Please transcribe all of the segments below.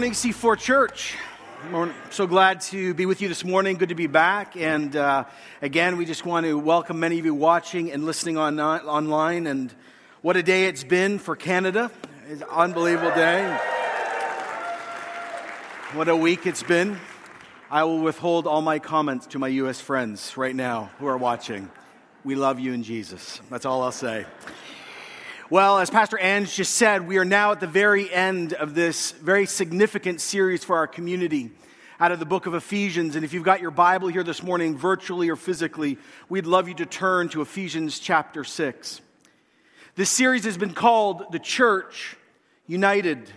morning, C4 Church. So glad to be with you this morning. Good to be back. And uh, again, we just want to welcome many of you watching and listening on, uh, online. And what a day it's been for Canada. It's an unbelievable day. What a week it's been. I will withhold all my comments to my U.S. friends right now who are watching. We love you in Jesus. That's all I'll say. Well, as Pastor Ange just said, we are now at the very end of this very significant series for our community out of the book of Ephesians. And if you've got your Bible here this morning, virtually or physically, we'd love you to turn to Ephesians chapter 6. This series has been called The Church United.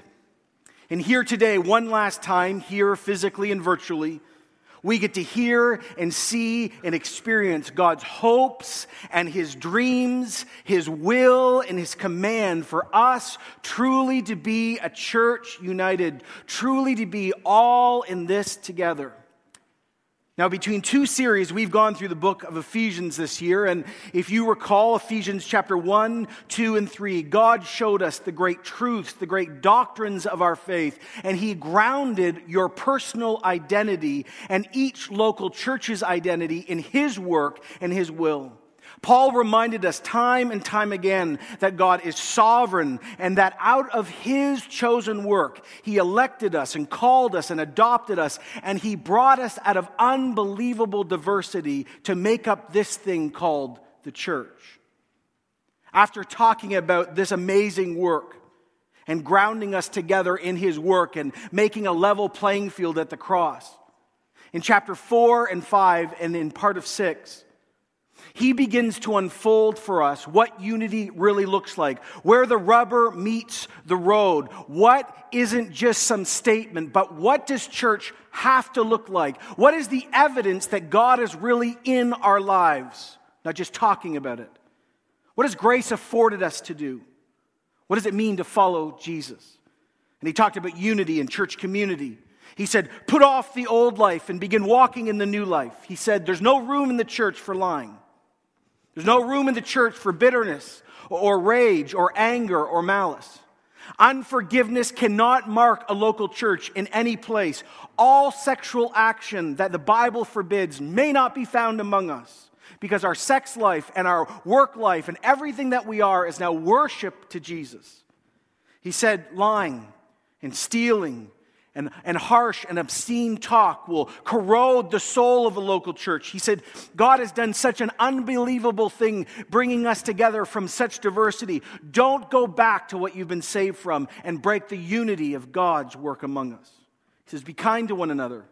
And here today, one last time, here physically and virtually, we get to hear and see and experience God's hopes and His dreams, His will and His command for us truly to be a church united, truly to be all in this together. Now, between two series, we've gone through the book of Ephesians this year. And if you recall Ephesians chapter 1, 2, and 3, God showed us the great truths, the great doctrines of our faith. And He grounded your personal identity and each local church's identity in His work and His will. Paul reminded us time and time again that God is sovereign and that out of his chosen work, he elected us and called us and adopted us, and he brought us out of unbelievable diversity to make up this thing called the church. After talking about this amazing work, and grounding us together in his work and making a level playing field at the cross. In chapter 4 and 5 and in part of 6, he begins to unfold for us what unity really looks like, where the rubber meets the road. What isn't just some statement, but what does church have to look like? What is the evidence that God is really in our lives, not just talking about it? What has grace afforded us to do? What does it mean to follow Jesus? And he talked about unity and church community. He said, Put off the old life and begin walking in the new life. He said, There's no room in the church for lying. There's no room in the church for bitterness or rage or anger or malice. Unforgiveness cannot mark a local church in any place. All sexual action that the Bible forbids may not be found among us because our sex life and our work life and everything that we are is now worship to Jesus. He said lying and stealing and, and harsh and obscene talk will corrode the soul of a local church. He said, God has done such an unbelievable thing bringing us together from such diversity. Don't go back to what you've been saved from and break the unity of God's work among us. He says, Be kind to one another.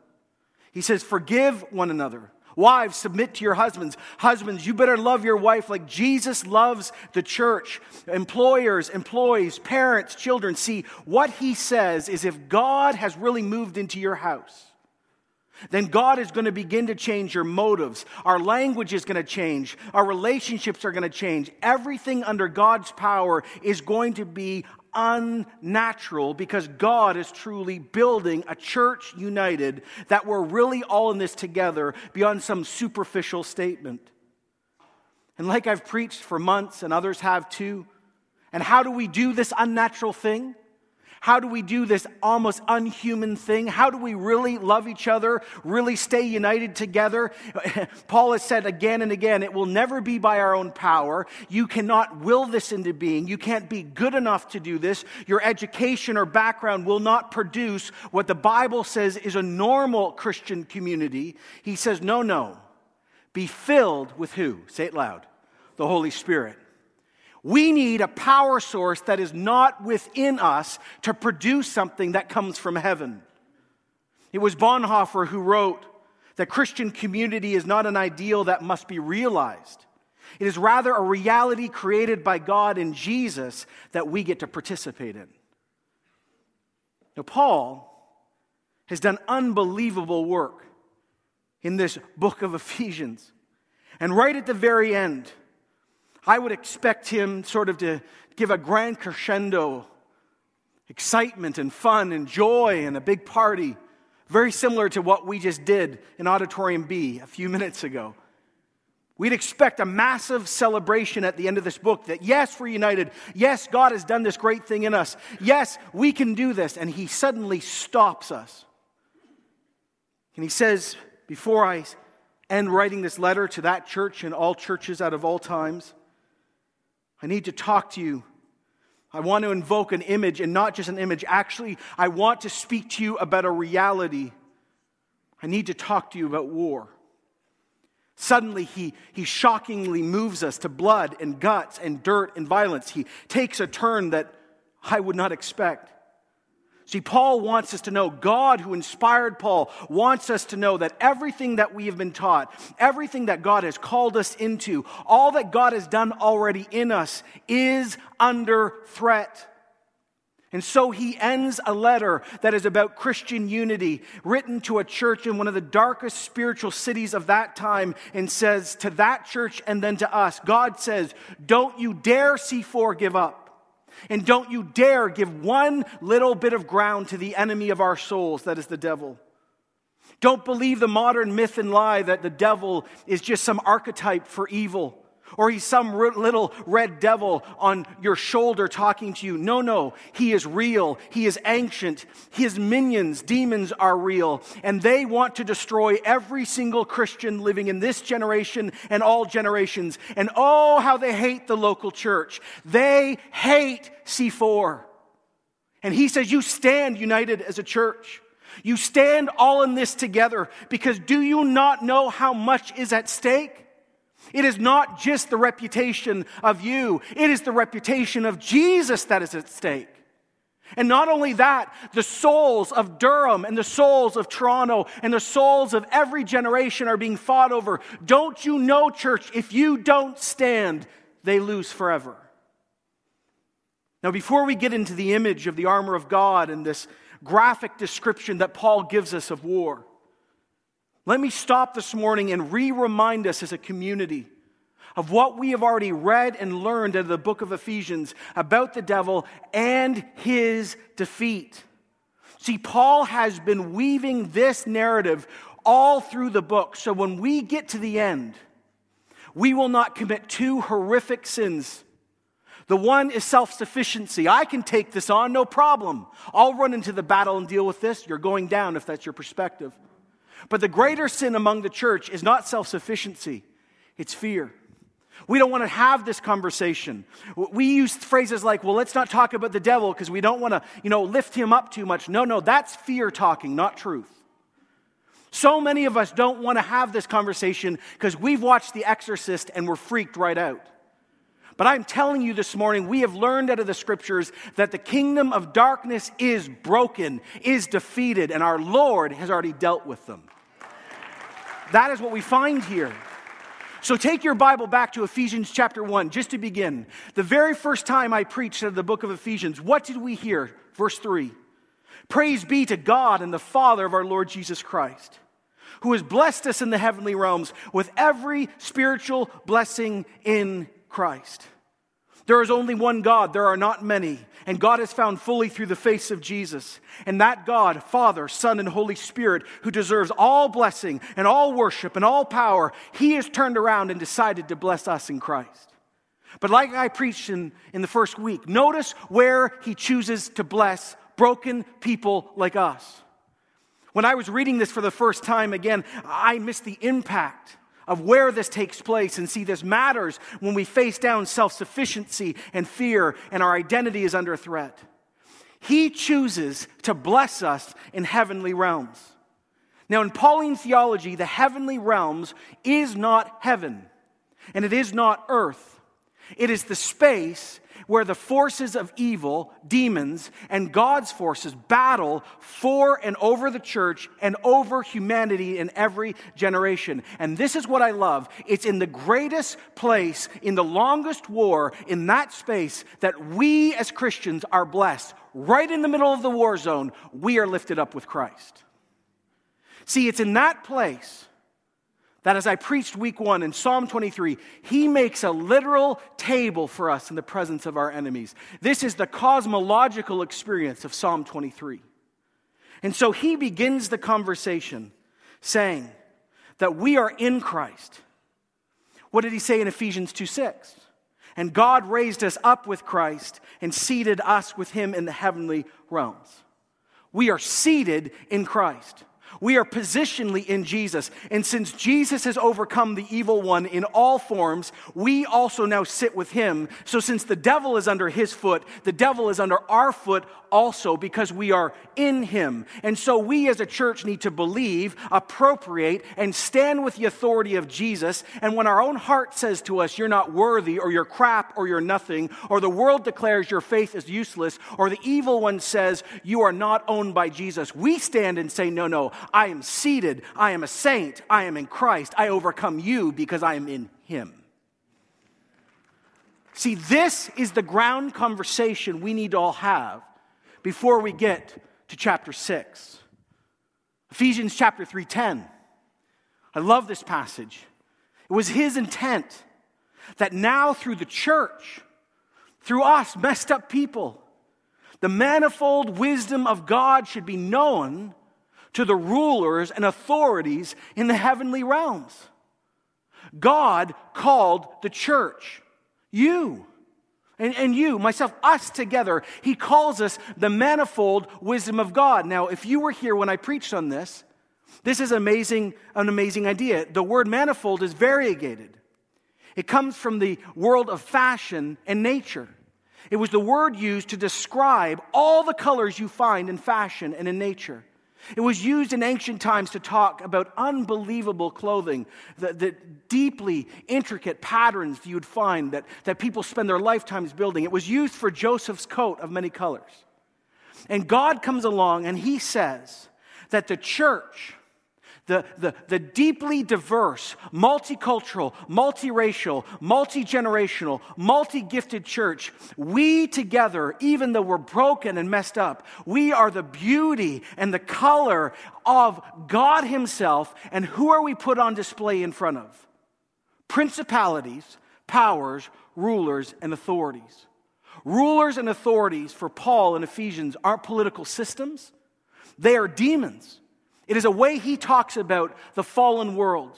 He says, Forgive one another. Wives, submit to your husbands. Husbands, you better love your wife like Jesus loves the church. Employers, employees, parents, children. See, what he says is if God has really moved into your house, then God is going to begin to change your motives. Our language is going to change. Our relationships are going to change. Everything under God's power is going to be unnatural because God is truly building a church united that we're really all in this together beyond some superficial statement. And like I've preached for months and others have too, and how do we do this unnatural thing? How do we do this almost unhuman thing? How do we really love each other, really stay united together? Paul has said again and again, it will never be by our own power. You cannot will this into being. You can't be good enough to do this. Your education or background will not produce what the Bible says is a normal Christian community. He says, no, no. Be filled with who? Say it loud. The Holy Spirit. We need a power source that is not within us to produce something that comes from heaven. It was Bonhoeffer who wrote that Christian community is not an ideal that must be realized. It is rather a reality created by God in Jesus that we get to participate in. Now, Paul has done unbelievable work in this book of Ephesians. And right at the very end, I would expect him sort of to give a grand crescendo, excitement and fun and joy and a big party, very similar to what we just did in Auditorium B a few minutes ago. We'd expect a massive celebration at the end of this book that, yes, we're united. Yes, God has done this great thing in us. Yes, we can do this. And He suddenly stops us. And He says, Before I end writing this letter to that church and all churches out of all times, I need to talk to you. I want to invoke an image, and not just an image. Actually, I want to speak to you about a reality. I need to talk to you about war. Suddenly, he, he shockingly moves us to blood and guts and dirt and violence. He takes a turn that I would not expect. See, Paul wants us to know, God who inspired Paul wants us to know that everything that we have been taught, everything that God has called us into, all that God has done already in us is under threat. And so he ends a letter that is about Christian unity, written to a church in one of the darkest spiritual cities of that time, and says to that church and then to us, God says, Don't you dare C4 give up. And don't you dare give one little bit of ground to the enemy of our souls, that is the devil. Don't believe the modern myth and lie that the devil is just some archetype for evil or he's some little red devil on your shoulder talking to you. No, no. He is real. He is ancient. His minions, demons, are real. And they want to destroy every single Christian living in this generation and all generations. And oh, how they hate the local church. They hate C4. And he says, You stand united as a church. You stand all in this together because do you not know how much is at stake? It is not just the reputation of you, it is the reputation of Jesus that is at stake. And not only that, the souls of Durham and the souls of Toronto and the souls of every generation are being fought over. Don't you know, church, if you don't stand, they lose forever. Now, before we get into the image of the armor of God and this graphic description that Paul gives us of war, let me stop this morning and re remind us as a community of what we have already read and learned in the book of Ephesians about the devil and his defeat. See, Paul has been weaving this narrative all through the book. So when we get to the end, we will not commit two horrific sins. The one is self sufficiency. I can take this on, no problem. I'll run into the battle and deal with this. You're going down if that's your perspective. But the greater sin among the church is not self sufficiency, it's fear. We don't want to have this conversation. We use phrases like, well, let's not talk about the devil because we don't want to, you know, lift him up too much. No, no, that's fear talking, not truth. So many of us don't want to have this conversation because we've watched The Exorcist and we're freaked right out. But I'm telling you this morning, we have learned out of the scriptures that the kingdom of darkness is broken, is defeated, and our Lord has already dealt with them. That is what we find here. So take your Bible back to Ephesians chapter 1, just to begin. The very first time I preached out of the book of Ephesians, what did we hear? Verse 3 Praise be to God and the Father of our Lord Jesus Christ, who has blessed us in the heavenly realms with every spiritual blessing in Christ. There is only one God, there are not many. And God is found fully through the face of Jesus. And that God, Father, Son, and Holy Spirit, who deserves all blessing and all worship and all power, He has turned around and decided to bless us in Christ. But like I preached in, in the first week, notice where He chooses to bless broken people like us. When I was reading this for the first time again, I missed the impact of where this takes place and see this matters when we face down self sufficiency and fear and our identity is under threat. He chooses to bless us in heavenly realms. Now, in Pauline theology, the heavenly realms is not heaven and it is not earth. It is the space where the forces of evil, demons, and God's forces battle for and over the church and over humanity in every generation. And this is what I love. It's in the greatest place, in the longest war, in that space, that we as Christians are blessed. Right in the middle of the war zone, we are lifted up with Christ. See, it's in that place that as I preached week one in Psalm 23, he makes a literal table for us in the presence of our enemies. This is the cosmological experience of Psalm 23. And so he begins the conversation saying that we are in Christ. What did he say in Ephesians 2 6? And God raised us up with Christ and seated us with him in the heavenly realms. We are seated in Christ. We are positionally in Jesus. And since Jesus has overcome the evil one in all forms, we also now sit with him. So since the devil is under his foot, the devil is under our foot also because we are in him. And so we as a church need to believe, appropriate, and stand with the authority of Jesus. And when our own heart says to us, you're not worthy, or you're crap, or you're nothing, or the world declares your faith is useless, or the evil one says you are not owned by Jesus, we stand and say, no, no, I am seated. I am a saint. I am in Christ. I overcome you because I am in Him. See, this is the ground conversation we need to all have before we get to chapter 6. Ephesians chapter 3:10. I love this passage. It was his intent that now through the church, through us messed up people, the manifold wisdom of God should be known to the rulers and authorities in the heavenly realms. God called the church, you, and, and you, myself, us together. He calls us the manifold wisdom of God. Now, if you were here when I preached on this, this is amazing, an amazing idea. The word manifold is variegated. It comes from the world of fashion and nature. It was the word used to describe all the colors you find in fashion and in nature. It was used in ancient times to talk about unbelievable clothing, the, the, deeply intricate patterns you would find that, that people spend their lifetimes building. It was used for Joseph's coat of many colors. And God comes along and he says that the church, the, the, the deeply diverse, multicultural, multiracial, multi generational, multi gifted church, we together, even though we're broken and messed up, we are the beauty and the color of God Himself. And who are we put on display in front of? Principalities, powers, rulers, and authorities. Rulers and authorities for Paul in Ephesians aren't political systems, they are demons. It is a way he talks about the fallen world.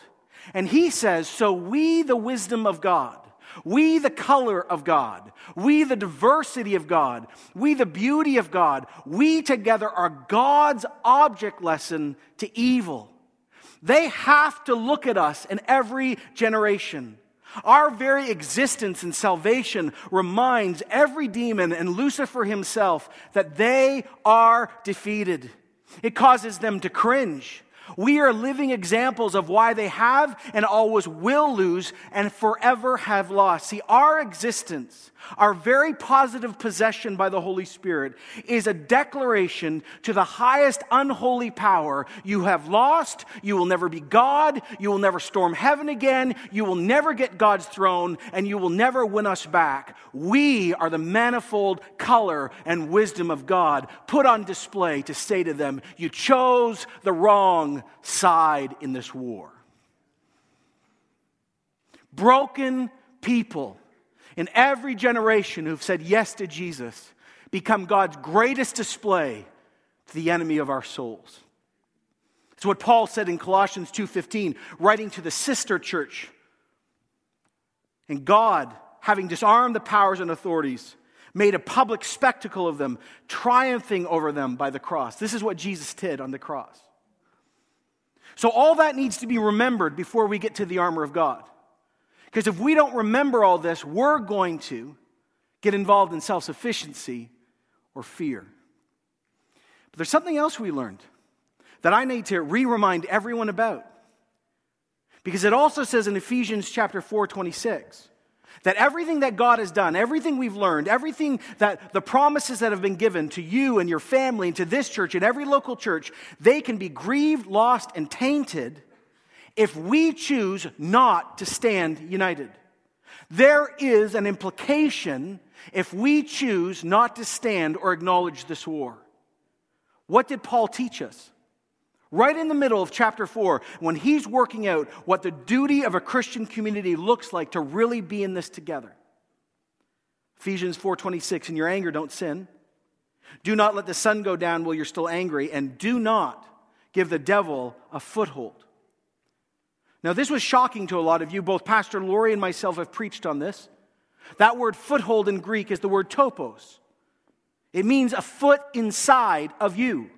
And he says, So we, the wisdom of God, we, the color of God, we, the diversity of God, we, the beauty of God, we together are God's object lesson to evil. They have to look at us in every generation. Our very existence and salvation reminds every demon and Lucifer himself that they are defeated. It causes them to cringe. We are living examples of why they have and always will lose and forever have lost. See, our existence, our very positive possession by the Holy Spirit, is a declaration to the highest unholy power you have lost, you will never be God, you will never storm heaven again, you will never get God's throne, and you will never win us back. We are the manifold color and wisdom of God put on display to say to them, You chose the wrong side in this war. Broken people in every generation who've said yes to Jesus become God's greatest display to the enemy of our souls. It's what Paul said in Colossians 2:15, writing to the sister church. And God, having disarmed the powers and authorities, made a public spectacle of them, triumphing over them by the cross. This is what Jesus did on the cross. So, all that needs to be remembered before we get to the armor of God. Because if we don't remember all this, we're going to get involved in self sufficiency or fear. But there's something else we learned that I need to re remind everyone about. Because it also says in Ephesians chapter 4 26 that everything that God has done, everything we've learned, everything that the promises that have been given to you and your family and to this church and every local church, they can be grieved, lost, and tainted if we choose not to stand united. There is an implication if we choose not to stand or acknowledge this war. What did Paul teach us? right in the middle of chapter 4 when he's working out what the duty of a Christian community looks like to really be in this together. Ephesians 4:26 in your anger don't sin. Do not let the sun go down while you're still angry and do not give the devil a foothold. Now, this was shocking to a lot of you. Both Pastor Lori and myself have preached on this. That word foothold in Greek is the word topos. It means a foot inside of you.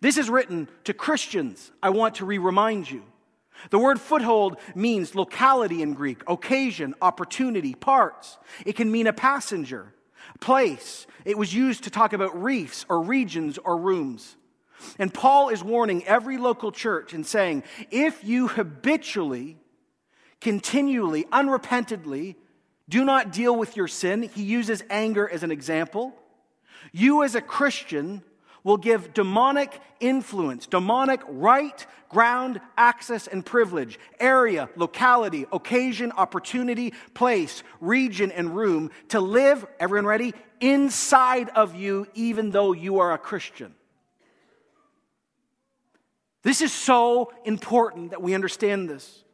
This is written to Christians. I want to re remind you. The word foothold means locality in Greek, occasion, opportunity, parts. It can mean a passenger, place. It was used to talk about reefs or regions or rooms. And Paul is warning every local church and saying, if you habitually, continually, unrepentantly do not deal with your sin, he uses anger as an example. You, as a Christian, will give demonic influence, demonic right, ground, access, and privilege, area, locality, occasion, opportunity, place, region, and room to live, everyone ready, inside of you, even though you are a Christian. This is so important that we understand this.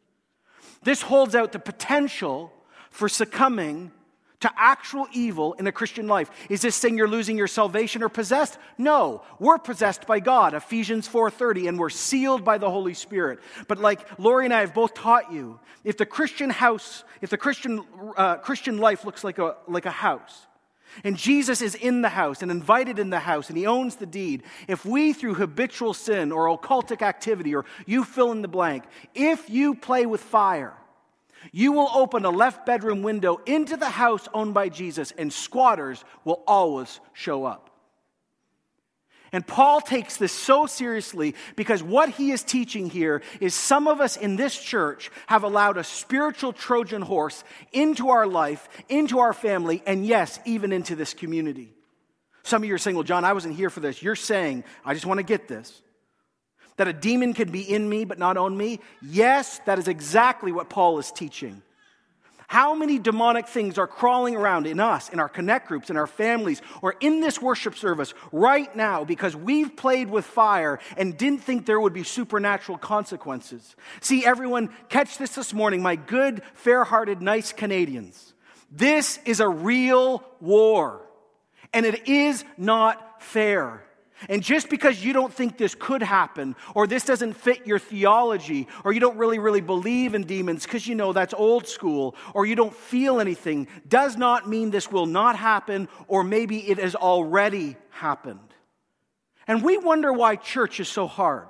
This holds out the potential for succumbing to actual evil in a Christian life. Is this saying you're losing your salvation or possessed? No, we're possessed by God, Ephesians 4:30, and we're sealed by the Holy Spirit. But like Lori and I have both taught you, if the Christian house, if the Christian uh, Christian life looks like a like a house, and Jesus is in the house and invited in the house, and he owns the deed. If we, through habitual sin or occultic activity, or you fill in the blank, if you play with fire, you will open a left bedroom window into the house owned by Jesus, and squatters will always show up. And Paul takes this so seriously because what he is teaching here is some of us in this church have allowed a spiritual Trojan horse into our life, into our family, and yes, even into this community. Some of you are saying, Well, John, I wasn't here for this. You're saying, I just want to get this that a demon can be in me but not on me? Yes, that is exactly what Paul is teaching. How many demonic things are crawling around in us, in our connect groups, in our families, or in this worship service right now because we've played with fire and didn't think there would be supernatural consequences? See, everyone, catch this this morning, my good, fair hearted, nice Canadians. This is a real war, and it is not fair. And just because you don't think this could happen, or this doesn't fit your theology, or you don't really, really believe in demons because you know that's old school, or you don't feel anything, does not mean this will not happen, or maybe it has already happened. And we wonder why church is so hard.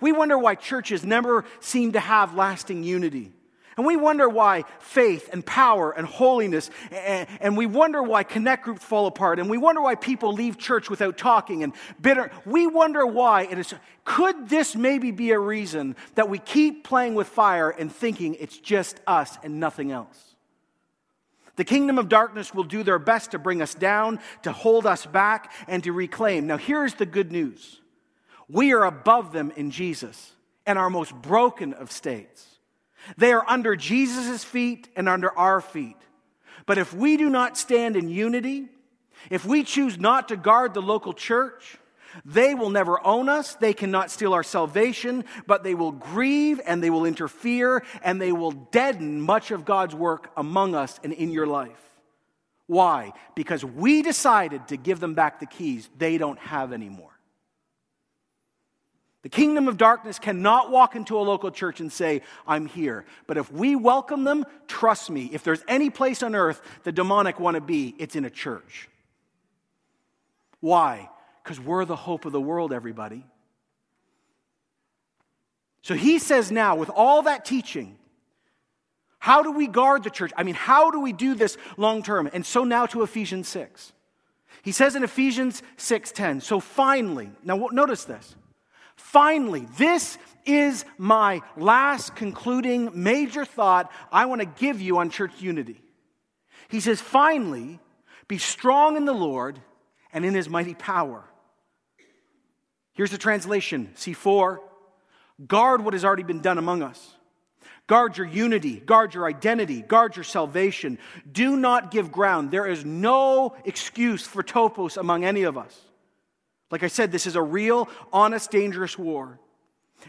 We wonder why churches never seem to have lasting unity. And we wonder why faith and power and holiness, and, and, we wonder why connect groups fall apart, and we wonder why people leave church without talking and bitter. We wonder why it is. Could this maybe be a reason that we keep playing with fire and thinking it's just us and nothing else? The kingdom of darkness will do their best to bring us down, to hold us back, and to reclaim. Now, here's the good news we are above them in Jesus and our most broken of states. They are under Jesus' feet and under our feet. But if we do not stand in unity, if we choose not to guard the local church, they will never own us. They cannot steal our salvation, but they will grieve and they will interfere and they will deaden much of God's work among us and in your life. Why? Because we decided to give them back the keys they don't have anymore. The kingdom of darkness cannot walk into a local church and say, I'm here. But if we welcome them, trust me, if there's any place on earth the demonic want to be, it's in a church. Why? Because we're the hope of the world, everybody. So he says now, with all that teaching, how do we guard the church? I mean, how do we do this long term? And so now to Ephesians 6. He says in Ephesians 6:10, so finally, now notice this. Finally, this is my last concluding major thought I want to give you on church unity. He says, finally, be strong in the Lord and in his mighty power. Here's the translation C4 Guard what has already been done among us. Guard your unity, guard your identity, guard your salvation. Do not give ground. There is no excuse for topos among any of us. Like I said, this is a real, honest, dangerous war.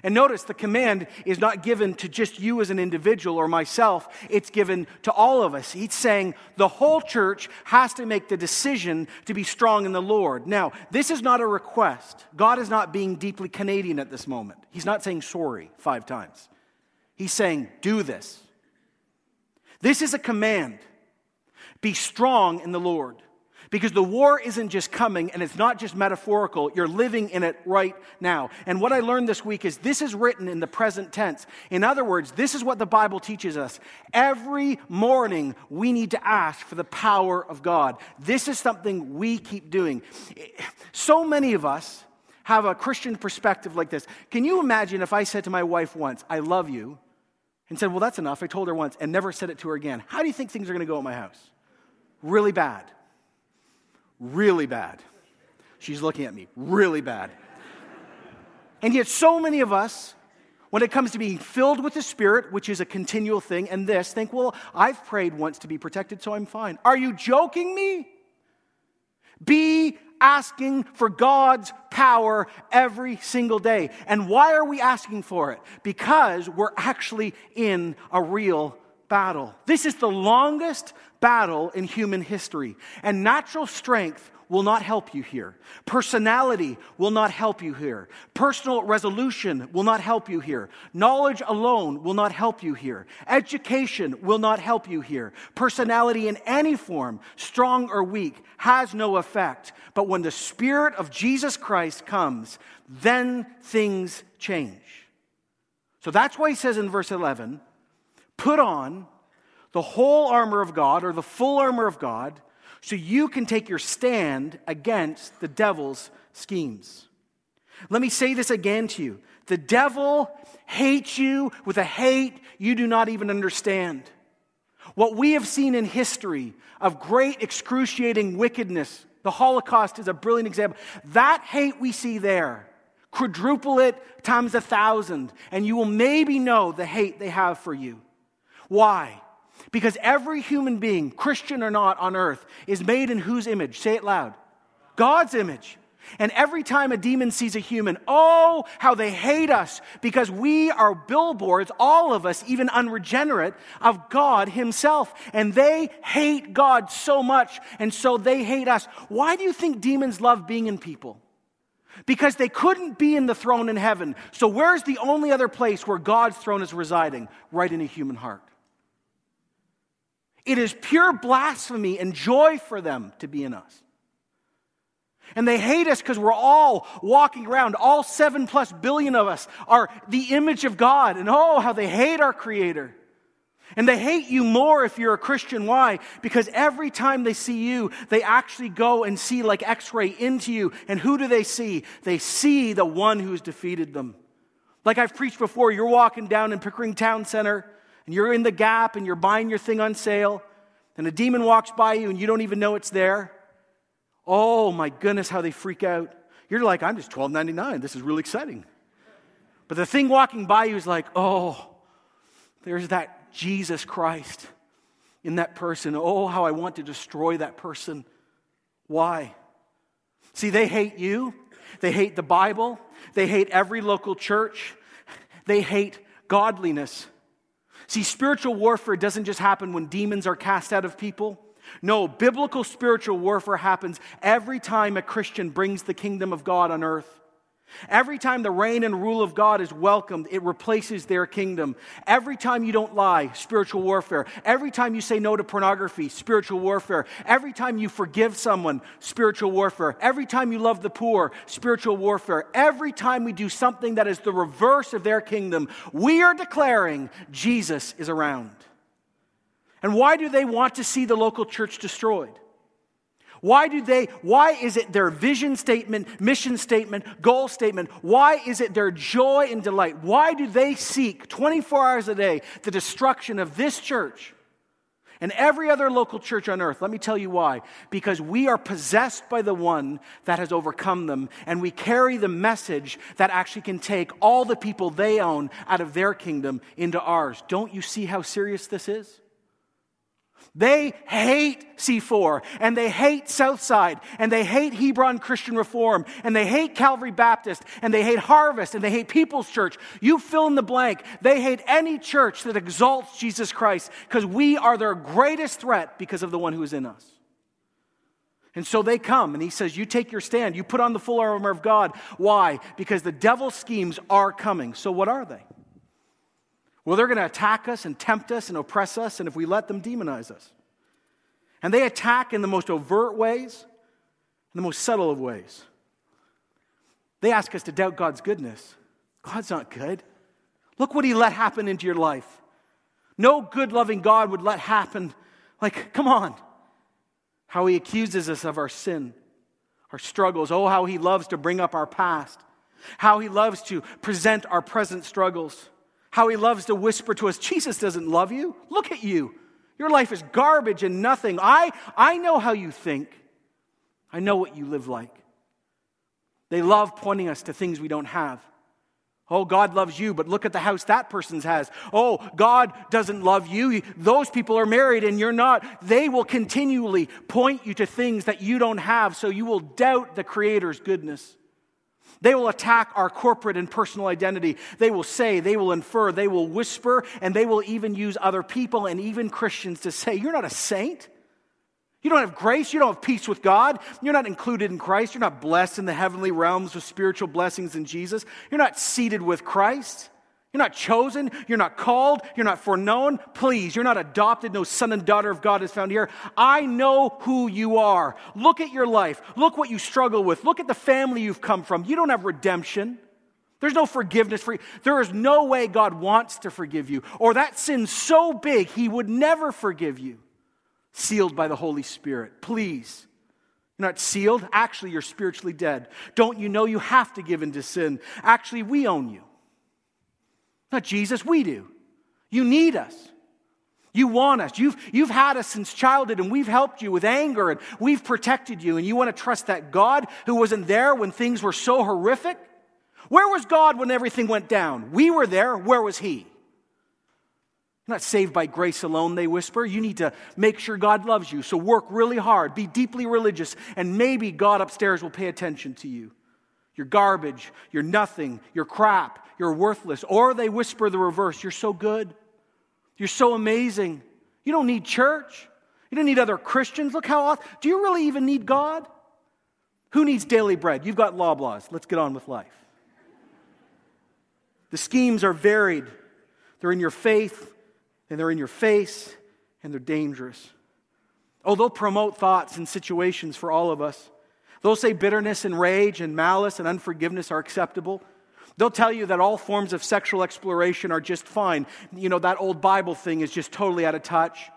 And notice the command is not given to just you as an individual or myself, it's given to all of us. He's saying the whole church has to make the decision to be strong in the Lord. Now, this is not a request. God is not being deeply Canadian at this moment. He's not saying sorry five times. He's saying, Do this. This is a command. Be strong in the Lord. Because the war isn't just coming and it's not just metaphorical. You're living in it right now. And what I learned this week is this is written in the present tense. In other words, this is what the Bible teaches us. Every morning we need to ask for the power of God. This is something we keep doing. So many of us have a Christian perspective like this. Can you imagine if I said to my wife once, I love you, and said, Well, that's enough. I told her once and never said it to her again. How do you think things are going to go at my house? Really bad really bad. She's looking at me, really bad. and yet, so many of us, when it comes to being filled with the Spirit, which is a continual thing, and this, think, well, I've prayed once to be protected, so I'm fine. Are you joking me? Be asking for God's power every single day. And why are we asking for it? Because we're actually in a real battle. This is the longest battle in human history. And natural strength will not help you here. Personality will not help you here. Personal resolution will not help you here. Knowledge alone will not help you here. Education will not help you here. Personality in any form, strong or weak, has no effect. But when the Spirit of Jesus Christ comes, then things change. So that's why he says in verse 11, put on the whole armor of God or the full armor of God so you can take your stand against the devil's schemes. Let me say this again to you. The devil hates you with a hate you do not even understand. What we have seen in history of great excruciating wickedness, the Holocaust is a brilliant example. That hate we see there, quadruple it times a thousand, and you will maybe know the hate they have for you. Why? Because every human being, Christian or not on earth, is made in whose image? Say it loud. God's image. And every time a demon sees a human, oh, how they hate us because we are billboards, all of us, even unregenerate, of God Himself. And they hate God so much, and so they hate us. Why do you think demons love being in people? Because they couldn't be in the throne in heaven. So, where's the only other place where God's throne is residing? Right in a human heart. It is pure blasphemy and joy for them to be in us. And they hate us because we're all walking around, all seven plus billion of us are the image of God. And oh, how they hate our Creator. And they hate you more if you're a Christian. Why? Because every time they see you, they actually go and see like x ray into you. And who do they see? They see the one who's defeated them. Like I've preached before, you're walking down in Pickering Town Center and you're in the gap and you're buying your thing on sale, and a demon walks by you and you don't even know it's there. Oh my goodness, how they freak out. You're like, I'm just $12.99. This is really exciting. But the thing walking by you is like, oh, there's that Jesus Christ in that person. Oh, how I want to destroy that person. Why? See, they hate you. They hate the Bible. They hate every local church. They hate godliness. See, spiritual warfare doesn't just happen when demons are cast out of people. No, biblical spiritual warfare happens every time a Christian brings the kingdom of God on earth. Every time the reign and rule of God is welcomed, it replaces their kingdom. Every time you don't lie, spiritual warfare. Every time you say no to pornography, spiritual warfare. Every time you forgive someone, spiritual warfare. Every time you love the poor, spiritual warfare. Every time we do something that is the reverse of their kingdom, we are declaring Jesus is around. And why do they want to see the local church destroyed? Why do they, why is it their vision statement, mission statement, goal statement? Why is it their joy and delight? Why do they seek 24 hours a day the destruction of this church and every other local church on earth? Let me tell you why. Because we are possessed by the one that has overcome them, and we carry the message that actually can take all the people they own out of their kingdom into ours. Don't you see how serious this is? They hate C4 and they hate Southside and they hate Hebron Christian Reform and they hate Calvary Baptist and they hate Harvest and they hate People's Church. You fill in the blank. They hate any church that exalts Jesus Christ because we are their greatest threat because of the one who is in us. And so they come and he says, You take your stand. You put on the full armor of God. Why? Because the devil's schemes are coming. So what are they? Well, they're going to attack us and tempt us and oppress us, and if we let them, demonize us. And they attack in the most overt ways, in the most subtle of ways. They ask us to doubt God's goodness. God's not good. Look what He let happen into your life. No good, loving God would let happen. Like, come on. How He accuses us of our sin, our struggles. Oh, how He loves to bring up our past. How He loves to present our present struggles. How He loves to whisper to us, Jesus doesn't love you. Look at you. Your life is garbage and nothing. I, I know how you think, I know what you live like. They love pointing us to things we don't have. Oh, God loves you, but look at the house that person's has. Oh, God doesn't love you. Those people are married and you're not. They will continually point you to things that you don't have, so you will doubt the Creator's goodness. They will attack our corporate and personal identity. They will say, they will infer, they will whisper, and they will even use other people and even Christians to say, You're not a saint. You don't have grace. You don't have peace with God. You're not included in Christ. You're not blessed in the heavenly realms with spiritual blessings in Jesus. You're not seated with Christ. You're not chosen. You're not called. You're not foreknown. Please, you're not adopted. No son and daughter of God is found here. I know who you are. Look at your life. Look what you struggle with. Look at the family you've come from. You don't have redemption. There's no forgiveness for you. There is no way God wants to forgive you. Or that sin's so big, He would never forgive you sealed by the Holy Spirit. Please. You're not sealed. Actually, you're spiritually dead. Don't you know you have to give into sin? Actually, we own you. Not Jesus, we do. You need us. You want us. You've, you've had us since childhood, and we've helped you with anger, and we've protected you, and you want to trust that God who wasn't there when things were so horrific? Where was God when everything went down? We were there. Where was He? You're not saved by grace alone, they whisper. You need to make sure God loves you. So work really hard, be deeply religious, and maybe God upstairs will pay attention to you. You're garbage, you're nothing, you're crap, you're worthless. Or they whisper the reverse you're so good, you're so amazing. You don't need church, you don't need other Christians. Look how often. Do you really even need God? Who needs daily bread? You've got Loblaws. Let's get on with life. The schemes are varied, they're in your faith and they're in your face and they're dangerous. Oh, they'll promote thoughts and situations for all of us. They'll say bitterness and rage and malice and unforgiveness are acceptable. They'll tell you that all forms of sexual exploration are just fine. You know, that old Bible thing is just totally out of touch.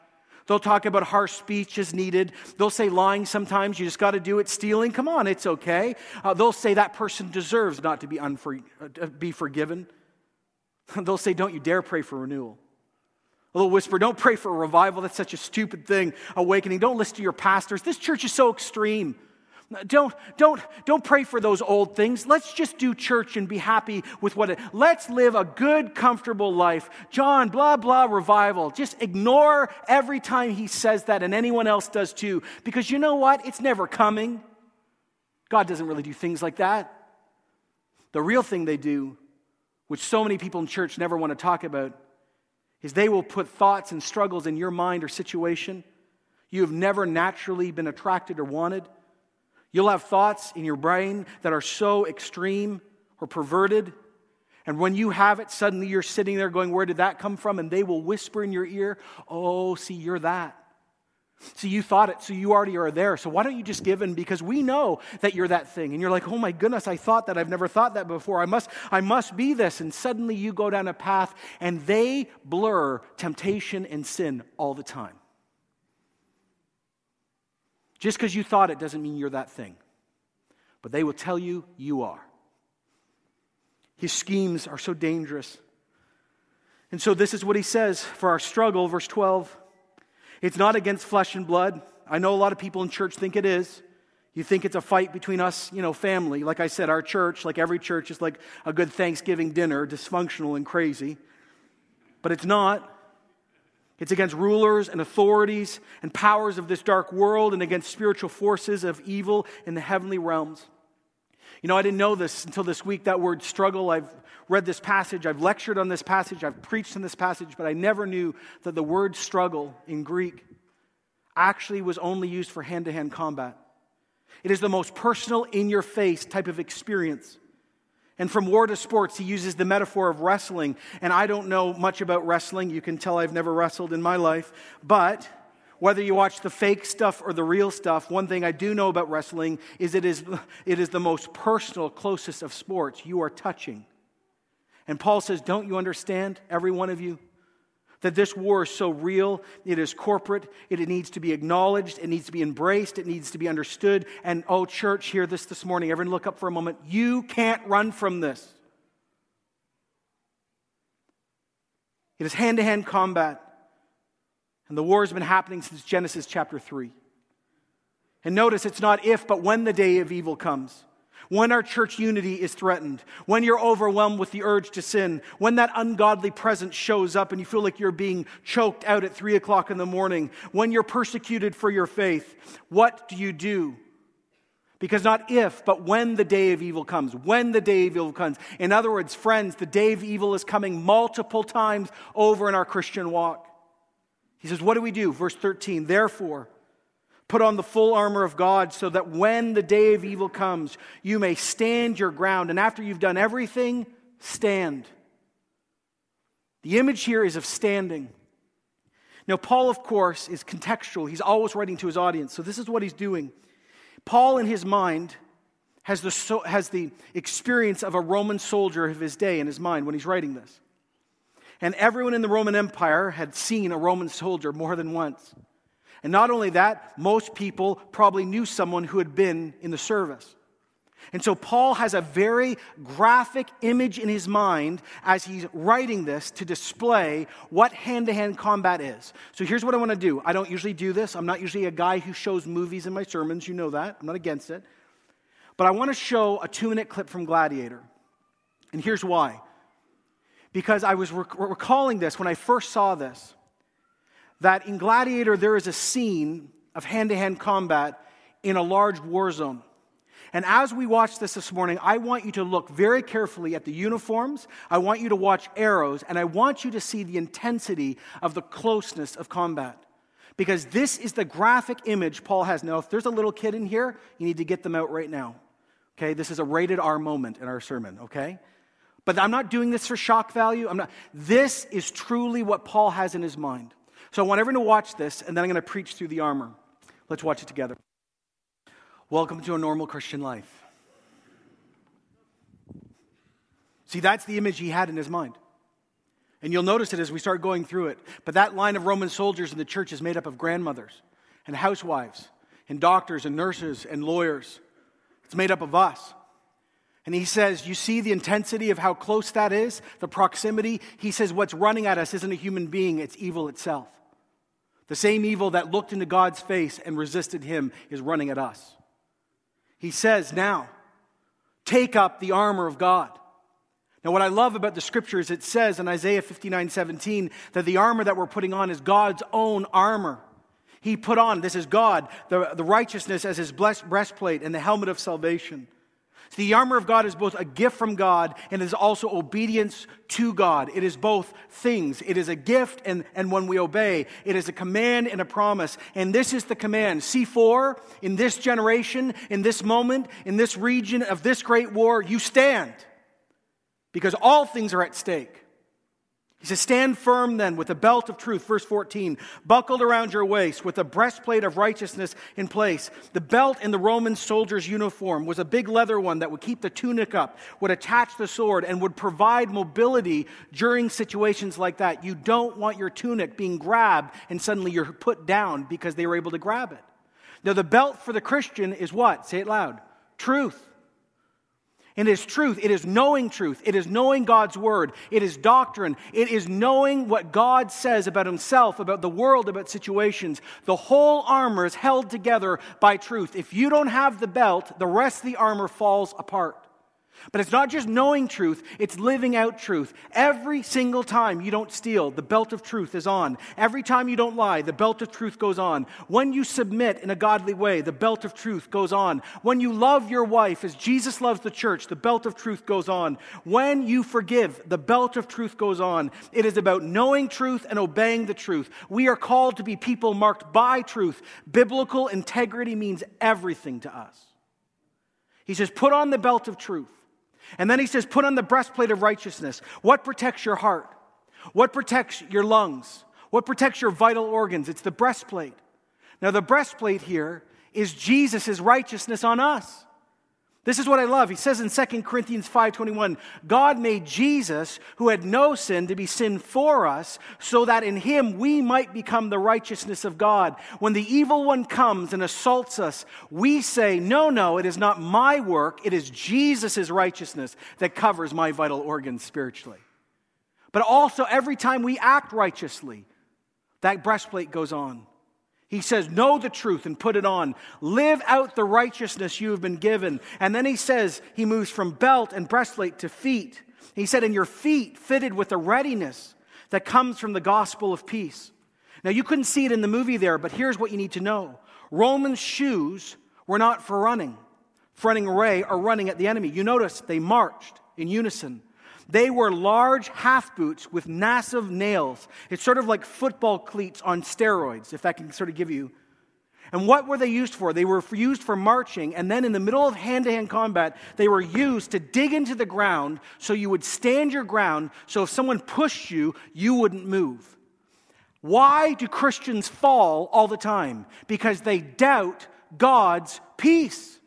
They'll talk about harsh speech is needed. They'll say lying sometimes, you just got to do it. Stealing, come on, it's okay. Uh, they'll say that person deserves not to be, unfor- uh, be forgiven. they'll say, don't you dare pray for renewal. A little whisper, don't pray for a revival. That's such a stupid thing. Awakening. Don't listen to your pastors. This church is so extreme. Don't, don't, don't pray for those old things. Let's just do church and be happy with what it. Let's live a good, comfortable life. John, blah, blah, revival. Just ignore every time he says that, and anyone else does too. Because you know what? It's never coming. God doesn't really do things like that. The real thing they do, which so many people in church never want to talk about, is they will put thoughts and struggles in your mind or situation you have never naturally been attracted or wanted. You'll have thoughts in your brain that are so extreme or perverted. And when you have it, suddenly you're sitting there going, Where did that come from? And they will whisper in your ear, Oh, see, you're that. So you thought it, so you already are there. So why don't you just give in? Because we know that you're that thing. And you're like, oh my goodness, I thought that. I've never thought that before. I must, I must be this. And suddenly you go down a path and they blur temptation and sin all the time. Just because you thought it doesn't mean you're that thing. But they will tell you you are. His schemes are so dangerous. And so this is what he says for our struggle, verse 12. It's not against flesh and blood. I know a lot of people in church think it is. You think it's a fight between us, you know, family. Like I said, our church, like every church, is like a good Thanksgiving dinner, dysfunctional and crazy. But it's not. It's against rulers and authorities and powers of this dark world and against spiritual forces of evil in the heavenly realms. You know, I didn't know this until this week, that word struggle. I've read this passage, I've lectured on this passage, I've preached on this passage, but I never knew that the word struggle in Greek actually was only used for hand to hand combat. It is the most personal, in your face type of experience. And from war to sports, he uses the metaphor of wrestling. And I don't know much about wrestling. You can tell I've never wrestled in my life. But whether you watch the fake stuff or the real stuff, one thing I do know about wrestling is it is, it is the most personal, closest of sports. You are touching. And Paul says, Don't you understand, every one of you? That this war is so real, it is corporate, it needs to be acknowledged, it needs to be embraced, it needs to be understood. And oh, church, hear this this morning. Everyone, look up for a moment. You can't run from this. It is hand to hand combat. And the war has been happening since Genesis chapter 3. And notice it's not if, but when the day of evil comes when our church unity is threatened, when you're overwhelmed with the urge to sin, when that ungodly presence shows up and you feel like you're being choked out at three o'clock in the morning, when you're persecuted for your faith, what do you do? Because not if, but when the day of evil comes, when the day of evil comes. In other words, friends, the day of evil is coming multiple times over in our Christian walk. He says, What do we do? Verse 13, therefore, Put on the full armor of God so that when the day of evil comes, you may stand your ground. And after you've done everything, stand. The image here is of standing. Now, Paul, of course, is contextual. He's always writing to his audience. So, this is what he's doing. Paul, in his mind, has the, has the experience of a Roman soldier of his day in his mind when he's writing this. And everyone in the Roman Empire had seen a Roman soldier more than once. And not only that, most people probably knew someone who had been in the service. And so Paul has a very graphic image in his mind as he's writing this to display what hand to hand combat is. So here's what I want to do. I don't usually do this. I'm not usually a guy who shows movies in my sermons. You know that. I'm not against it. But I want to show a two minute clip from Gladiator. And here's why. Because I was rec- recalling this when I first saw this that in Gladiator there is a scene of hand to hand combat in a large war zone. And as we watch this this morning, I want you to look very carefully at the uniforms. I want you to watch arrows, and I want you to see the intensity of the closeness of combat. Because this is the graphic image Paul has. Now, if there's a little kid in here, you need to get them out right now. Okay, this is a rated R moment in our sermon, okay? But I'm not doing this for shock value. I'm not. This is truly what Paul has in his mind. So I want everyone to watch this, and then I'm going to preach through the armor. Let's watch it together. Welcome to a normal Christian life. See, that's the image he had in his mind. And you'll notice it as we start going through it. But that line of Roman soldiers in the church is made up of grandmothers and housewives and doctors and nurses and lawyers. It's made up of us. And he says, You see the intensity of how close that is, the proximity? He says, What's running at us isn't a human being, it's evil itself. The same evil that looked into God's face and resisted him is running at us. He says, Now, take up the armor of God. Now, what I love about the scriptures, it says in Isaiah 59 17 that the armor that we're putting on is God's own armor. He put on, this is God, the, the righteousness as his breastplate and the helmet of salvation. So the armor of God is both a gift from God and is also obedience to God. It is both things. It is a gift, and, and when we obey, it is a command and a promise. And this is the command. C4, in this generation, in this moment, in this region of this great war, you stand because all things are at stake. He says, Stand firm then with a belt of truth, verse 14, buckled around your waist with a breastplate of righteousness in place. The belt in the Roman soldier's uniform was a big leather one that would keep the tunic up, would attach the sword, and would provide mobility during situations like that. You don't want your tunic being grabbed and suddenly you're put down because they were able to grab it. Now, the belt for the Christian is what? Say it loud truth. And it is truth. It is knowing truth. It is knowing God's word. It is doctrine. It is knowing what God says about himself, about the world, about situations. The whole armor is held together by truth. If you don't have the belt, the rest of the armor falls apart. But it's not just knowing truth, it's living out truth. Every single time you don't steal, the belt of truth is on. Every time you don't lie, the belt of truth goes on. When you submit in a godly way, the belt of truth goes on. When you love your wife as Jesus loves the church, the belt of truth goes on. When you forgive, the belt of truth goes on. It is about knowing truth and obeying the truth. We are called to be people marked by truth. Biblical integrity means everything to us. He says, put on the belt of truth. And then he says, Put on the breastplate of righteousness. What protects your heart? What protects your lungs? What protects your vital organs? It's the breastplate. Now, the breastplate here is Jesus' righteousness on us. This is what I love. He says in 2 Corinthians 5:21, God made Jesus, who had no sin, to be sin for us, so that in him we might become the righteousness of God. When the evil one comes and assaults us, we say, "No, no, it is not my work, it is Jesus' righteousness that covers my vital organs spiritually." But also every time we act righteously, that breastplate goes on. He says, Know the truth and put it on. Live out the righteousness you have been given. And then he says, He moves from belt and breastplate to feet. He said, And your feet fitted with the readiness that comes from the gospel of peace. Now, you couldn't see it in the movie there, but here's what you need to know Roman shoes were not for running, for running away or running at the enemy. You notice they marched in unison. They were large half boots with massive nails. It's sort of like football cleats on steroids, if that can sort of give you. And what were they used for? They were used for marching, and then in the middle of hand to hand combat, they were used to dig into the ground so you would stand your ground, so if someone pushed you, you wouldn't move. Why do Christians fall all the time? Because they doubt God's peace.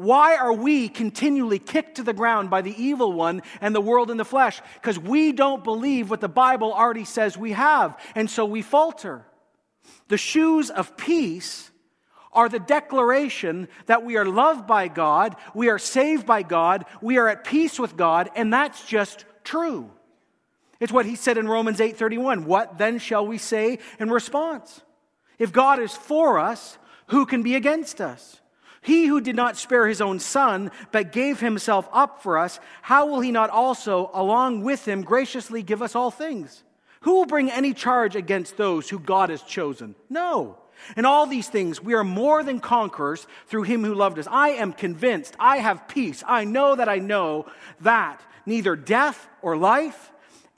Why are we continually kicked to the ground by the evil one and the world in the flesh? Because we don't believe what the Bible already says we have, and so we falter. The shoes of peace are the declaration that we are loved by God, we are saved by God, we are at peace with God, and that's just true. It's what he said in Romans 8:31. What then shall we say in response? If God is for us, who can be against us? He who did not spare his own son, but gave himself up for us, how will he not also, along with him, graciously give us all things? Who will bring any charge against those who God has chosen? No. In all these things, we are more than conquerors through him who loved us. I am convinced, I have peace. I know that I know that neither death or life,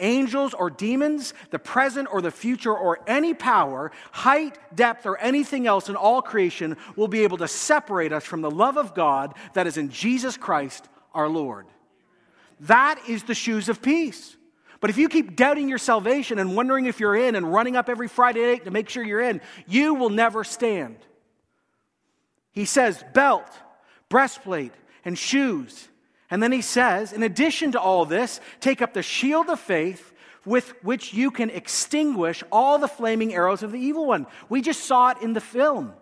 angels or demons, the present or the future, or any power, height, depth, or anything else in all creation will be able to separate us from the love of God that is in Jesus Christ our Lord. That is the shoes of peace. But if you keep doubting your salvation and wondering if you're in and running up every Friday night to make sure you're in, you will never stand. He says, belt, breastplate, and shoes. And then he says, in addition to all this, take up the shield of faith with which you can extinguish all the flaming arrows of the evil one. We just saw it in the film.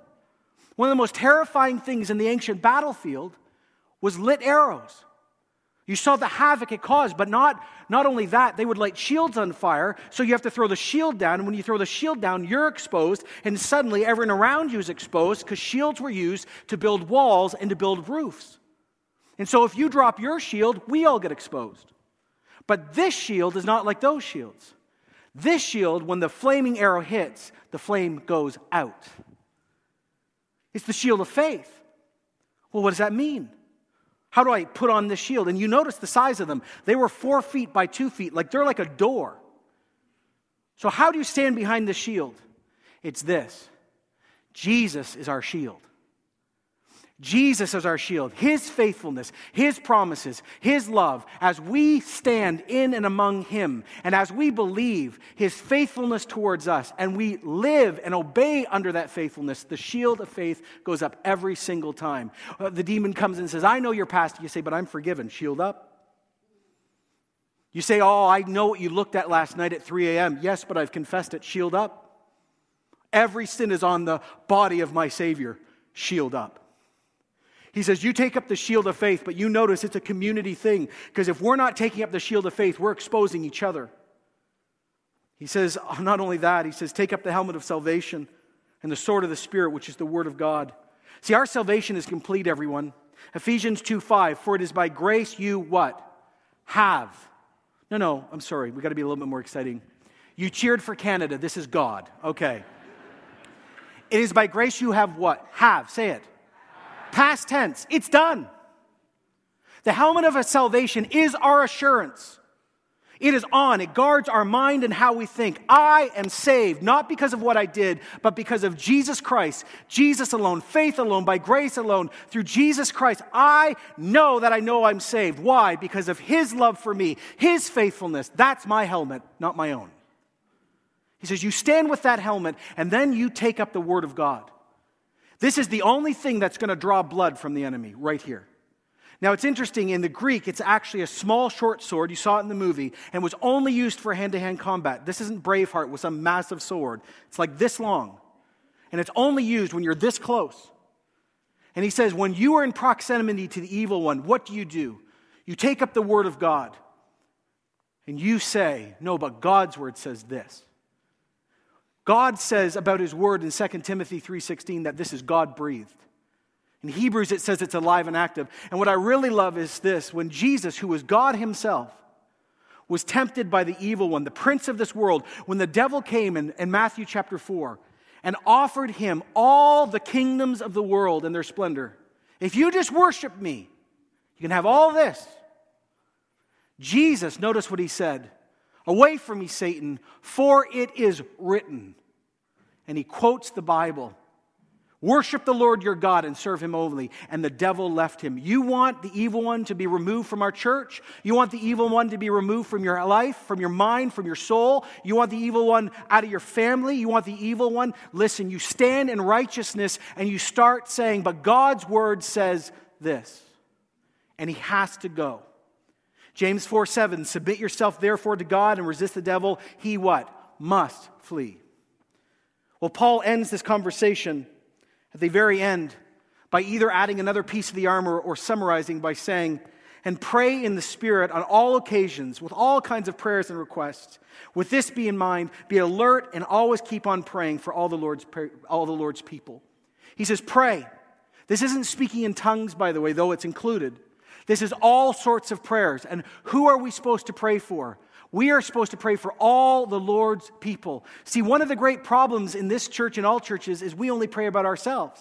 One of the most terrifying things in the ancient battlefield was lit arrows. You saw the havoc it caused, but not, not only that, they would light shields on fire, so you have to throw the shield down. And when you throw the shield down, you're exposed, and suddenly everyone around you is exposed because shields were used to build walls and to build roofs. And so if you drop your shield, we all get exposed. But this shield is not like those shields. This shield, when the flaming arrow hits, the flame goes out. It's the shield of faith. Well, what does that mean? How do I put on this shield? And you notice the size of them. They were four feet by two feet, like they're like a door. So, how do you stand behind the shield? It's this Jesus is our shield. Jesus as our shield, His faithfulness, His promises, His love, as we stand in and among Him, and as we believe His faithfulness towards us, and we live and obey under that faithfulness, the shield of faith goes up every single time. Uh, the demon comes and says, I know your past. You say, but I'm forgiven. Shield up. You say, Oh, I know what you looked at last night at 3 a.m. Yes, but I've confessed it. Shield up. Every sin is on the body of my Savior. Shield up. He says, You take up the shield of faith, but you notice it's a community thing because if we're not taking up the shield of faith, we're exposing each other. He says, oh, Not only that, he says, Take up the helmet of salvation and the sword of the Spirit, which is the word of God. See, our salvation is complete, everyone. Ephesians 2 5, for it is by grace you what? Have. No, no, I'm sorry. We've got to be a little bit more exciting. You cheered for Canada. This is God. Okay. It is by grace you have what? Have. Say it. Past tense, it's done. The helmet of salvation is our assurance. It is on. It guards our mind and how we think. I am saved, not because of what I did, but because of Jesus Christ. Jesus alone, faith alone, by grace alone, through Jesus Christ. I know that I know I'm saved. Why? Because of His love for me, His faithfulness. That's my helmet, not my own. He says, You stand with that helmet, and then you take up the Word of God. This is the only thing that's going to draw blood from the enemy, right here. Now, it's interesting, in the Greek, it's actually a small, short sword. You saw it in the movie, and was only used for hand to hand combat. This isn't Braveheart with some massive sword. It's like this long. And it's only used when you're this close. And he says, when you are in proximity to the evil one, what do you do? You take up the word of God, and you say, No, but God's word says this. God says about his word in 2 Timothy 3:16 that this is God breathed. In Hebrews, it says it's alive and active. And what I really love is this when Jesus, who was God himself, was tempted by the evil one, the prince of this world, when the devil came in, in Matthew chapter 4 and offered him all the kingdoms of the world and their splendor. If you just worship me, you can have all this. Jesus, notice what he said Away from me, Satan, for it is written. And he quotes the Bible. Worship the Lord your God and serve him only. And the devil left him. You want the evil one to be removed from our church? You want the evil one to be removed from your life, from your mind, from your soul? You want the evil one out of your family? You want the evil one? Listen, you stand in righteousness and you start saying, but God's word says this. And he has to go. James 4 7, submit yourself therefore to God and resist the devil. He what? Must flee. Well, Paul ends this conversation at the very end by either adding another piece of the armor or summarizing by saying, and pray in the Spirit on all occasions with all kinds of prayers and requests. With this be in mind, be alert and always keep on praying for all the Lord's, all the Lord's people. He says, pray. This isn't speaking in tongues, by the way, though it's included. This is all sorts of prayers. And who are we supposed to pray for? We are supposed to pray for all the Lord's people. See, one of the great problems in this church and all churches is we only pray about ourselves.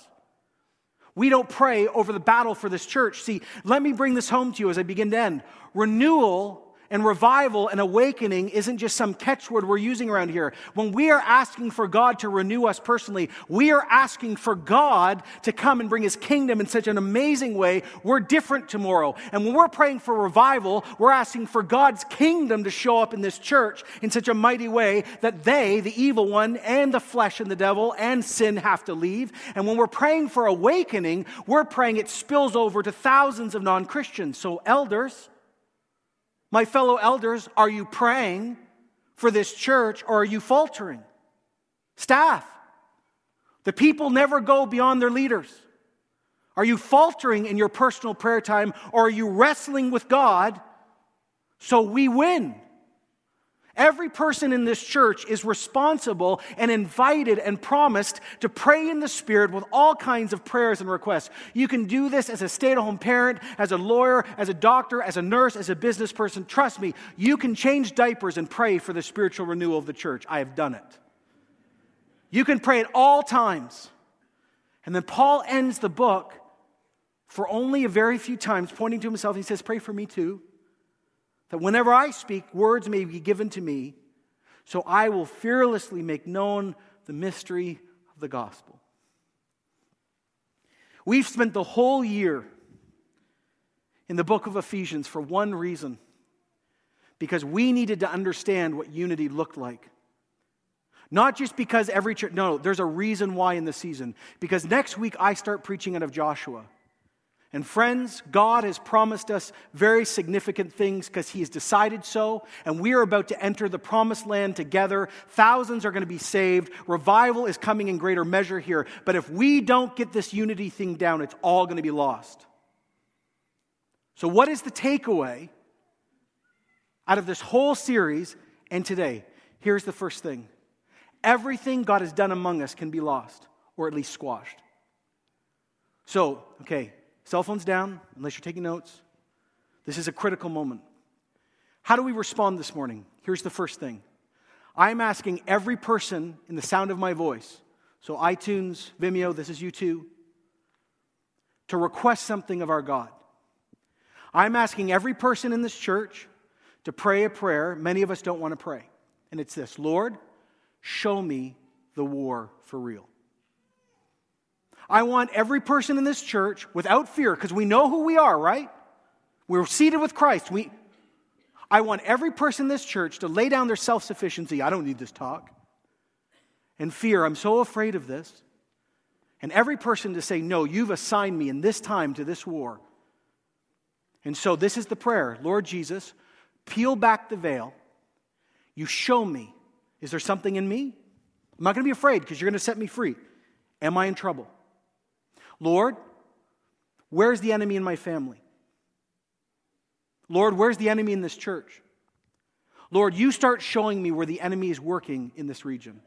We don't pray over the battle for this church. See, let me bring this home to you as I begin to end. Renewal and revival and awakening isn't just some catchword we're using around here. When we are asking for God to renew us personally, we are asking for God to come and bring his kingdom in such an amazing way. We're different tomorrow. And when we're praying for revival, we're asking for God's kingdom to show up in this church in such a mighty way that they, the evil one, and the flesh and the devil and sin have to leave. And when we're praying for awakening, we're praying it spills over to thousands of non Christians. So, elders, my fellow elders, are you praying for this church or are you faltering? Staff, the people never go beyond their leaders. Are you faltering in your personal prayer time or are you wrestling with God so we win? Every person in this church is responsible and invited and promised to pray in the Spirit with all kinds of prayers and requests. You can do this as a stay at home parent, as a lawyer, as a doctor, as a nurse, as a business person. Trust me, you can change diapers and pray for the spiritual renewal of the church. I have done it. You can pray at all times. And then Paul ends the book for only a very few times, pointing to himself. He says, Pray for me too that whenever I speak, words may be given to me, so I will fearlessly make known the mystery of the gospel. We've spent the whole year in the book of Ephesians for one reason because we needed to understand what unity looked like. Not just because every church, no, there's a reason why in the season. Because next week I start preaching out of Joshua. And friends, God has promised us very significant things because He has decided so. And we are about to enter the promised land together. Thousands are going to be saved. Revival is coming in greater measure here. But if we don't get this unity thing down, it's all going to be lost. So, what is the takeaway out of this whole series and today? Here's the first thing everything God has done among us can be lost, or at least squashed. So, okay, Cell phones down, unless you're taking notes. This is a critical moment. How do we respond this morning? Here's the first thing I'm asking every person in the sound of my voice, so iTunes, Vimeo, this is you too, to request something of our God. I'm asking every person in this church to pray a prayer many of us don't want to pray. And it's this Lord, show me the war for real. I want every person in this church, without fear, because we know who we are, right? We're seated with Christ. We, I want every person in this church to lay down their self sufficiency. I don't need this talk. And fear, I'm so afraid of this. And every person to say, No, you've assigned me in this time to this war. And so this is the prayer Lord Jesus, peel back the veil. You show me. Is there something in me? I'm not going to be afraid because you're going to set me free. Am I in trouble? Lord, where's the enemy in my family? Lord, where's the enemy in this church? Lord, you start showing me where the enemy is working in this region.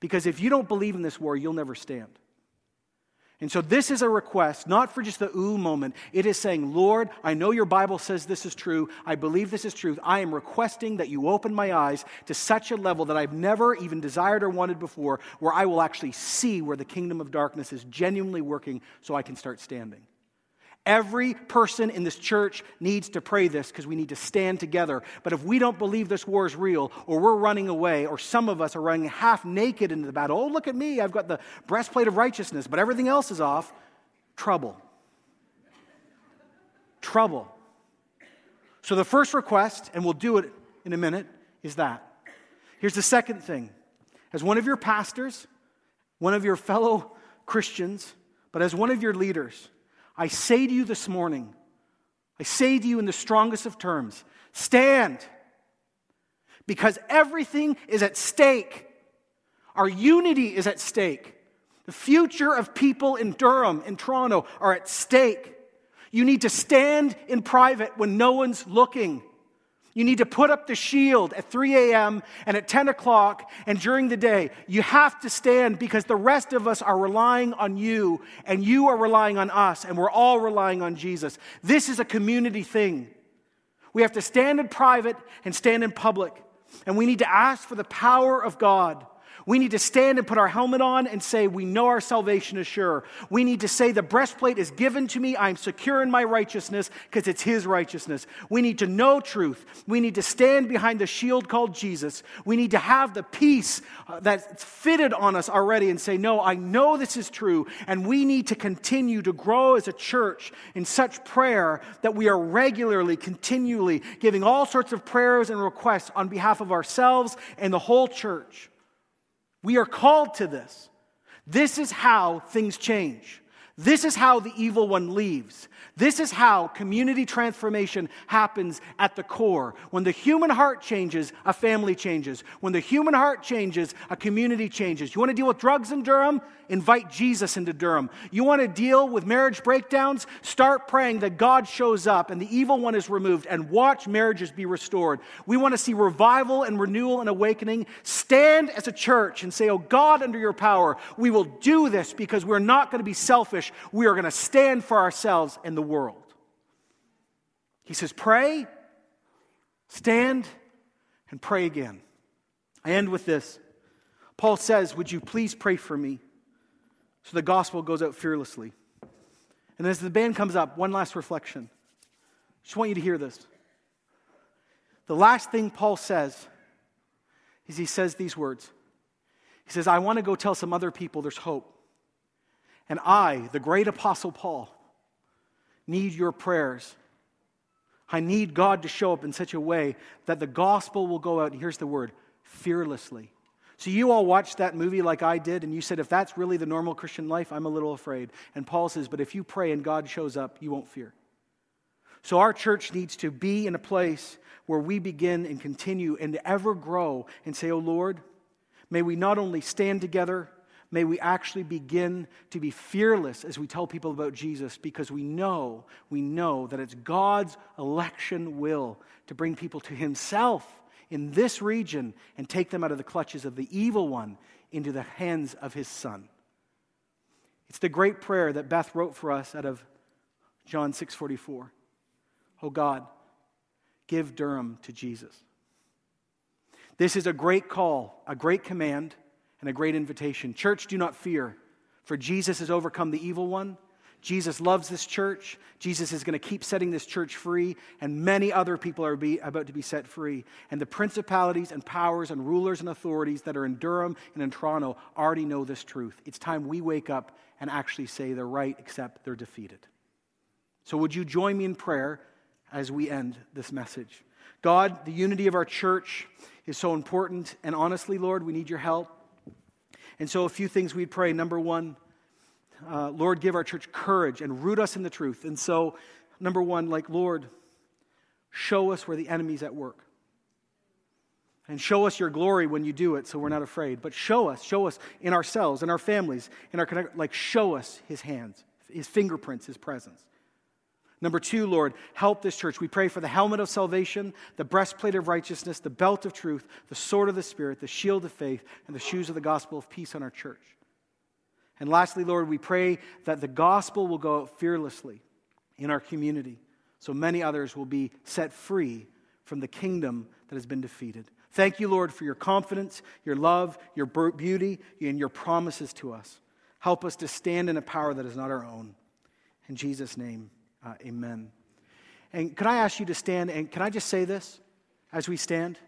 Because if you don't believe in this war, you'll never stand. And so this is a request, not for just the ooh moment. It is saying, Lord, I know your Bible says this is true. I believe this is truth. I am requesting that you open my eyes to such a level that I've never even desired or wanted before, where I will actually see where the kingdom of darkness is genuinely working so I can start standing. Every person in this church needs to pray this because we need to stand together. But if we don't believe this war is real, or we're running away, or some of us are running half naked into the battle, oh, look at me, I've got the breastplate of righteousness, but everything else is off, trouble. trouble. So the first request, and we'll do it in a minute, is that. Here's the second thing. As one of your pastors, one of your fellow Christians, but as one of your leaders, I say to you this morning, I say to you in the strongest of terms stand, because everything is at stake. Our unity is at stake. The future of people in Durham, in Toronto, are at stake. You need to stand in private when no one's looking. You need to put up the shield at 3 a.m. and at 10 o'clock and during the day. You have to stand because the rest of us are relying on you and you are relying on us and we're all relying on Jesus. This is a community thing. We have to stand in private and stand in public. And we need to ask for the power of God we need to stand and put our helmet on and say, We know our salvation is sure. We need to say, The breastplate is given to me. I'm secure in my righteousness because it's His righteousness. We need to know truth. We need to stand behind the shield called Jesus. We need to have the peace uh, that's fitted on us already and say, No, I know this is true. And we need to continue to grow as a church in such prayer that we are regularly, continually giving all sorts of prayers and requests on behalf of ourselves and the whole church. We are called to this. This is how things change. This is how the evil one leaves. This is how community transformation happens at the core. When the human heart changes, a family changes. When the human heart changes, a community changes. You want to deal with drugs in Durham? Invite Jesus into Durham. You want to deal with marriage breakdowns? Start praying that God shows up and the evil one is removed and watch marriages be restored. We want to see revival and renewal and awakening. Stand as a church and say, Oh God, under your power, we will do this because we're not going to be selfish. We are going to stand for ourselves and the world. He says, Pray, stand, and pray again. I end with this. Paul says, Would you please pray for me? So the gospel goes out fearlessly. And as the band comes up, one last reflection. I just want you to hear this. The last thing Paul says is he says these words. He says, I want to go tell some other people there's hope. And I, the great apostle Paul, need your prayers. I need God to show up in such a way that the gospel will go out, and here's the word fearlessly. So, you all watched that movie like I did, and you said, if that's really the normal Christian life, I'm a little afraid. And Paul says, but if you pray and God shows up, you won't fear. So, our church needs to be in a place where we begin and continue and ever grow and say, Oh Lord, may we not only stand together, may we actually begin to be fearless as we tell people about Jesus because we know, we know that it's God's election will to bring people to Himself in this region and take them out of the clutches of the evil one into the hands of His Son. It's the great prayer that Beth wrote for us out of John 6:44. Oh God, give Durham to Jesus. This is a great call, a great command and a great invitation. Church, do not fear, for Jesus has overcome the evil one. Jesus loves this church. Jesus is going to keep setting this church free, and many other people are be, about to be set free. And the principalities and powers and rulers and authorities that are in Durham and in Toronto already know this truth. It's time we wake up and actually say they're right, except they're defeated. So, would you join me in prayer as we end this message? God, the unity of our church is so important, and honestly, Lord, we need your help. And so, a few things we'd pray. Number one, uh, Lord, give our church courage and root us in the truth. And so, number one, like, Lord, show us where the enemy's at work. And show us your glory when you do it so we're not afraid. But show us, show us in ourselves, in our families, in our like show us his hands, his fingerprints, his presence. Number two, Lord, help this church. We pray for the helmet of salvation, the breastplate of righteousness, the belt of truth, the sword of the Spirit, the shield of faith, and the shoes of the gospel of peace on our church. And lastly, Lord, we pray that the gospel will go out fearlessly in our community so many others will be set free from the kingdom that has been defeated. Thank you, Lord, for your confidence, your love, your beauty, and your promises to us. Help us to stand in a power that is not our own. In Jesus' name, uh, amen. And could I ask you to stand? And can I just say this as we stand?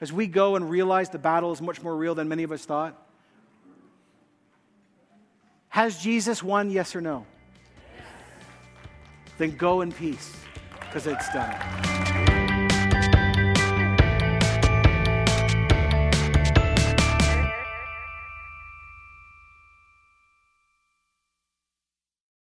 As we go and realize the battle is much more real than many of us thought? Has Jesus won, yes or no? Then go in peace, because it's done.